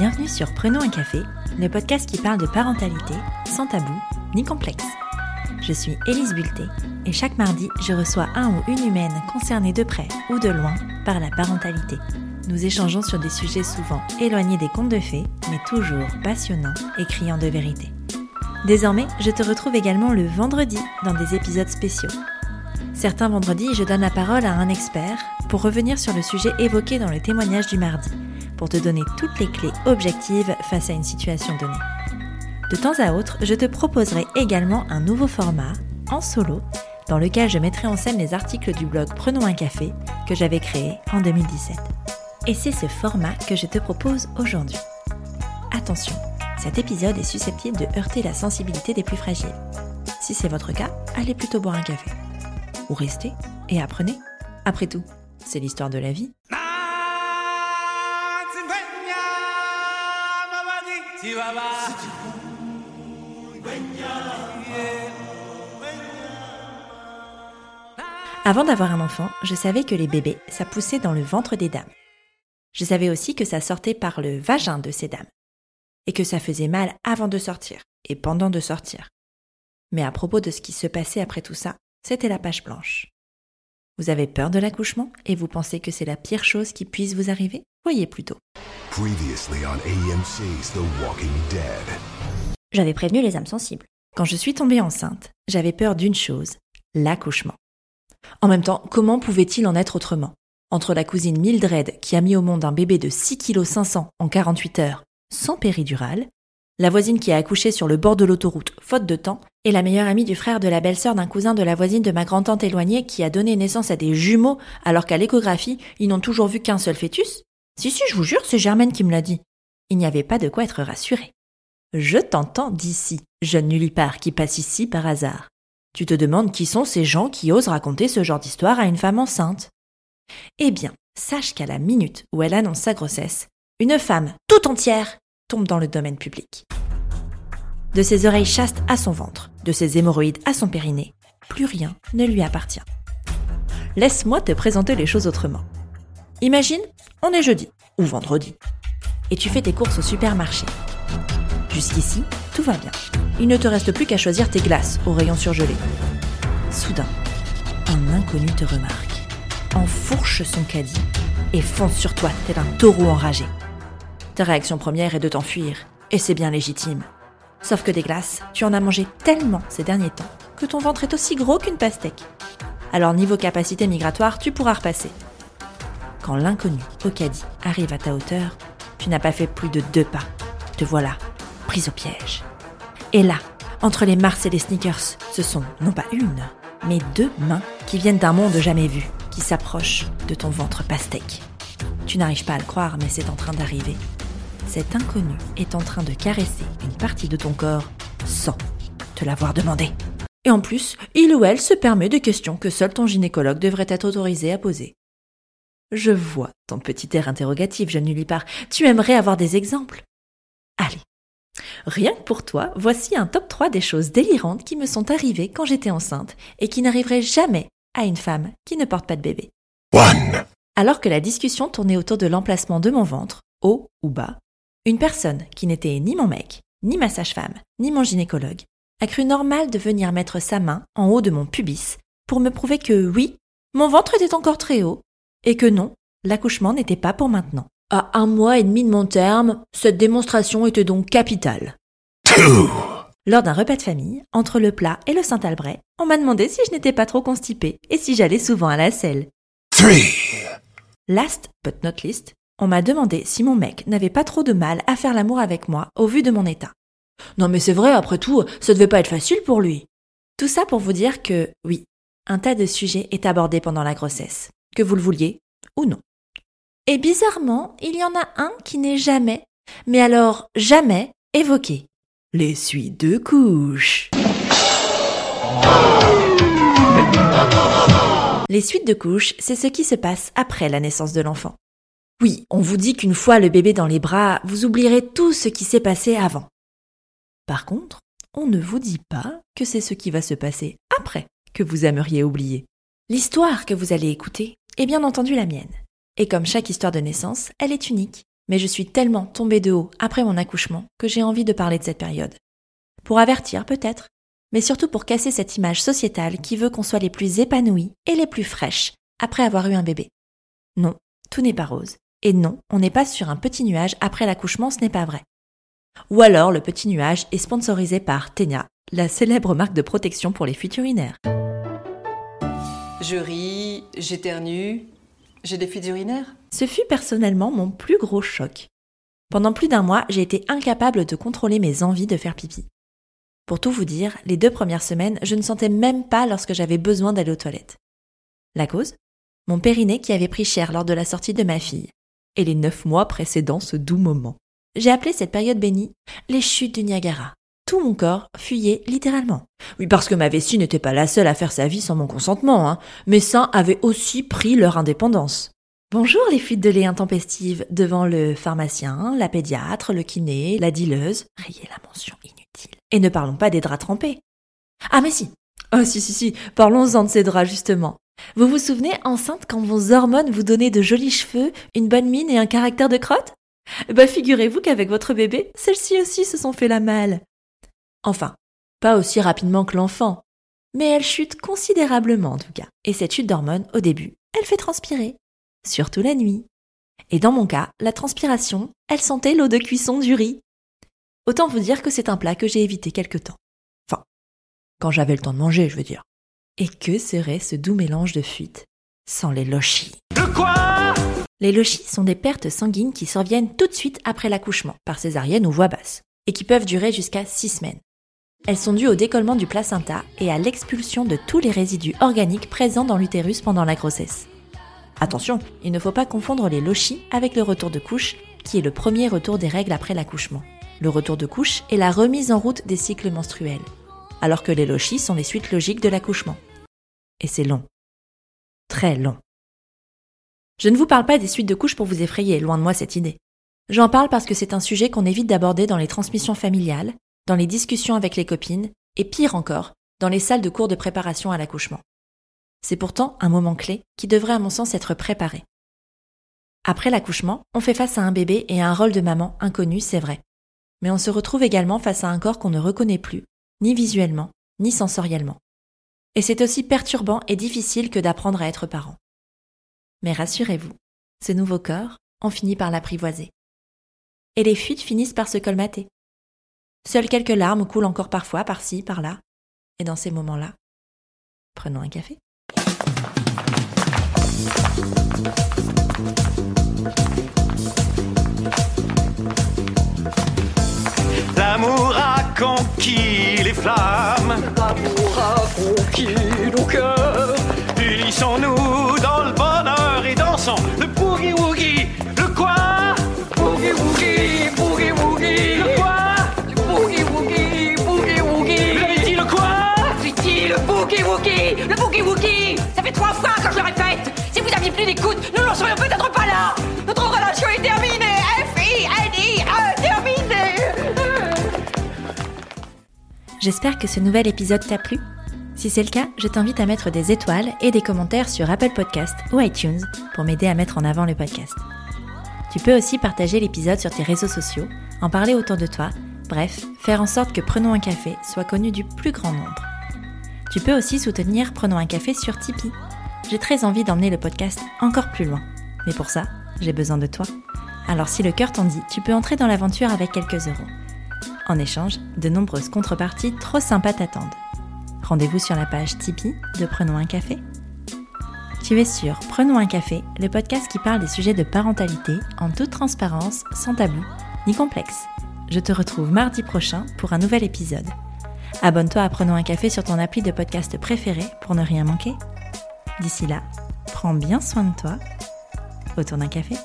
Bienvenue sur Prenons un café, le podcast qui parle de parentalité sans tabou ni complexe. Je suis Élise Bulté et chaque mardi, je reçois un ou une humaine concernée de près ou de loin par la parentalité. Nous échangeons sur des sujets souvent éloignés des contes de fées, mais toujours passionnants et criants de vérité. Désormais, je te retrouve également le vendredi dans des épisodes spéciaux. Certains vendredis, je donne la parole à un expert pour revenir sur le sujet évoqué dans le témoignage du mardi pour te donner toutes les clés objectives face à une situation donnée. De temps à autre, je te proposerai également un nouveau format, en solo, dans lequel je mettrai en scène les articles du blog Prenons un café que j'avais créé en 2017. Et c'est ce format que je te propose aujourd'hui. Attention, cet épisode est susceptible de heurter la sensibilité des plus fragiles. Si c'est votre cas, allez plutôt boire un café. Ou restez et apprenez. Après tout, c'est l'histoire de la vie. Avant d'avoir un enfant, je savais que les bébés, ça poussait dans le ventre des dames. Je savais aussi que ça sortait par le vagin de ces dames. Et que ça faisait mal avant de sortir et pendant de sortir. Mais à propos de ce qui se passait après tout ça, c'était la page blanche. Vous avez peur de l'accouchement et vous pensez que c'est la pire chose qui puisse vous arriver? Voyez plutôt. J'avais prévenu les âmes sensibles. Quand je suis tombée enceinte, j'avais peur d'une chose, l'accouchement. En même temps, comment pouvait-il en être autrement? Entre la cousine Mildred qui a mis au monde un bébé de 6 kg 500 en 48 heures, sans péridurale, la voisine qui a accouché sur le bord de l'autoroute, faute de temps, et la meilleure amie du frère de la belle-sœur d'un cousin de la voisine de ma grand-tante éloignée qui a donné naissance à des jumeaux alors qu'à l'échographie, ils n'ont toujours vu qu'un seul fœtus? Si, si, je vous jure, c'est Germaine qui me l'a dit. Il n'y avait pas de quoi être rassuré. Je t'entends d'ici, jeune nullipare qui passe ici par hasard. Tu te demandes qui sont ces gens qui osent raconter ce genre d'histoire à une femme enceinte. Eh bien, sache qu'à la minute où elle annonce sa grossesse, une femme tout entière tombe dans le domaine public. De ses oreilles chastes à son ventre, de ses hémorroïdes à son périnée, plus rien ne lui appartient. Laisse-moi te présenter les choses autrement. Imagine, on est jeudi ou vendredi, et tu fais tes courses au supermarché. Jusqu'ici, tout va bien. Il ne te reste plus qu'à choisir tes glaces au rayon surgelé. Soudain, un inconnu te remarque, enfourche son caddie et fonce sur toi tel un taureau enragé. Ta réaction première est de t'enfuir, et c'est bien légitime. Sauf que des glaces, tu en as mangé tellement ces derniers temps que ton ventre est aussi gros qu'une pastèque. Alors niveau capacité migratoire, tu pourras repasser. Quand l'inconnu caddie arrive à ta hauteur, tu n'as pas fait plus de deux pas. Te voilà, prise au piège. Et là, entre les Mars et les sneakers, ce sont non pas une, mais deux mains qui viennent d'un monde jamais vu, qui s'approchent de ton ventre pastèque. Tu n'arrives pas à le croire, mais c'est en train d'arriver. Cet inconnu est en train de caresser une partie de ton corps sans te l'avoir demandé. Et en plus, il ou elle se permet des questions que seul ton gynécologue devrait être autorisé à poser. Je vois ton petit air interrogatif, jeune nullipare. Tu aimerais avoir des exemples Allez, Rien que pour toi, voici un top 3 des choses délirantes qui me sont arrivées quand j'étais enceinte et qui n'arriveraient jamais à une femme qui ne porte pas de bébé. Alors que la discussion tournait autour de l'emplacement de mon ventre, haut ou bas, une personne qui n'était ni mon mec, ni ma sage-femme, ni mon gynécologue, a cru normal de venir mettre sa main en haut de mon pubis pour me prouver que oui, mon ventre était encore très haut et que non, l'accouchement n'était pas pour maintenant. À un mois et demi de mon terme, cette démonstration était donc capitale. Lors d'un repas de famille, entre le plat et le Saint-Albret, on m'a demandé si je n'étais pas trop constipée et si j'allais souvent à la selle. Last but not least, on m'a demandé si mon mec n'avait pas trop de mal à faire l'amour avec moi au vu de mon état. Non mais c'est vrai, après tout, ça devait pas être facile pour lui. Tout ça pour vous dire que, oui, un tas de sujets est abordé pendant la grossesse, que vous le vouliez ou non. Et bizarrement, il y en a un qui n'est jamais, mais alors jamais, évoqué. Les suites de couches. Les suites de couches, c'est ce qui se passe après la naissance de l'enfant. Oui, on vous dit qu'une fois le bébé dans les bras, vous oublierez tout ce qui s'est passé avant. Par contre, on ne vous dit pas que c'est ce qui va se passer après que vous aimeriez oublier. L'histoire que vous allez écouter est bien entendu la mienne. Et comme chaque histoire de naissance, elle est unique, mais je suis tellement tombée de haut après mon accouchement que j'ai envie de parler de cette période. Pour avertir peut-être, mais surtout pour casser cette image sociétale qui veut qu'on soit les plus épanouis et les plus fraîches après avoir eu un bébé. Non, tout n'est pas rose. Et non, on n'est pas sur un petit nuage après l'accouchement, ce n'est pas vrai. Ou alors le petit nuage est sponsorisé par Tenia, la célèbre marque de protection pour les fuites urinaires. Je ris, j'éternue, j'ai des fuites urinaires Ce fut personnellement mon plus gros choc. Pendant plus d'un mois, j'ai été incapable de contrôler mes envies de faire pipi. Pour tout vous dire, les deux premières semaines, je ne sentais même pas lorsque j'avais besoin d'aller aux toilettes. La cause? Mon périnée qui avait pris cher lors de la sortie de ma fille. Et les neuf mois précédant ce doux moment. J'ai appelé cette période bénie les chutes du Niagara. Tout mon corps fuyait littéralement. Oui, parce que ma vessie n'était pas la seule à faire sa vie sans mon consentement. Hein. Mes seins avaient aussi pris leur indépendance. Bonjour les fuites de lait intempestives devant le pharmacien, la pédiatre, le kiné, la dileuse. Rayez la mention inutile. Et ne parlons pas des draps trempés. Ah mais si. Oh si si si, parlons-en de ces draps justement. Vous vous souvenez enceinte quand vos hormones vous donnaient de jolis cheveux, une bonne mine et un caractère de crotte? Bah figurez-vous qu'avec votre bébé, celles-ci aussi se sont fait la malle. Enfin, pas aussi rapidement que l'enfant, mais elle chute considérablement en tout cas. Et cette chute d'hormones, au début, elle fait transpirer, surtout la nuit. Et dans mon cas, la transpiration, elle sentait l'eau de cuisson du riz. Autant vous dire que c'est un plat que j'ai évité quelque temps. Enfin, quand j'avais le temps de manger, je veux dire. Et que serait ce doux mélange de fuite sans les lochis? De quoi? Les lochis sont des pertes sanguines qui surviennent tout de suite après l'accouchement, par césarienne ou voix basse, et qui peuvent durer jusqu'à 6 semaines. Elles sont dues au décollement du placenta et à l'expulsion de tous les résidus organiques présents dans l'utérus pendant la grossesse. Attention, il ne faut pas confondre les lochis avec le retour de couche, qui est le premier retour des règles après l'accouchement. Le retour de couche est la remise en route des cycles menstruels, alors que les lochis sont les suites logiques de l'accouchement. Et c'est long. Très long. Je ne vous parle pas des suites de couches pour vous effrayer, loin de moi cette idée. J'en parle parce que c'est un sujet qu'on évite d'aborder dans les transmissions familiales, dans les discussions avec les copines, et pire encore, dans les salles de cours de préparation à l'accouchement. C'est pourtant un moment clé qui devrait à mon sens être préparé. Après l'accouchement, on fait face à un bébé et à un rôle de maman inconnu, c'est vrai. Mais on se retrouve également face à un corps qu'on ne reconnaît plus, ni visuellement, ni sensoriellement. Et c'est aussi perturbant et difficile que d'apprendre à être parent. Mais rassurez-vous, ce nouveau corps, on finit par l'apprivoiser. Et les fuites finissent par se colmater. Seules quelques larmes coulent encore parfois par-ci, par-là. Et dans ces moments-là, prenons un café. L'amour a conquis les flammes. L'amour a conquis nos cœurs. Unissons-nous dans le bonheur le boogie Nous n'en serions peut-être pas là. Notre relation est terminée. F-I-N-I-E, terminée. J'espère que ce nouvel épisode t'a plu. Si c'est le cas, je t'invite à mettre des étoiles et des commentaires sur Apple Podcast ou iTunes pour m'aider à mettre en avant le podcast. Tu peux aussi partager l'épisode sur tes réseaux sociaux, en parler autour de toi, bref, faire en sorte que Prenons un café soit connu du plus grand nombre. Tu peux aussi soutenir Prenons un café sur Tipeee. J'ai très envie d'emmener le podcast encore plus loin. Mais pour ça, j'ai besoin de toi. Alors si le cœur t'en dit, tu peux entrer dans l'aventure avec quelques euros. En échange, de nombreuses contreparties trop sympas t'attendent. Rendez-vous sur la page Tipeee de Prenons un café. Tu es sur Prenons un café, le podcast qui parle des sujets de parentalité en toute transparence, sans tabou ni complexe. Je te retrouve mardi prochain pour un nouvel épisode. Abonne-toi à Prenons un café sur ton appli de podcast préféré pour ne rien manquer. D'ici là, prends bien soin de toi autour d'un café.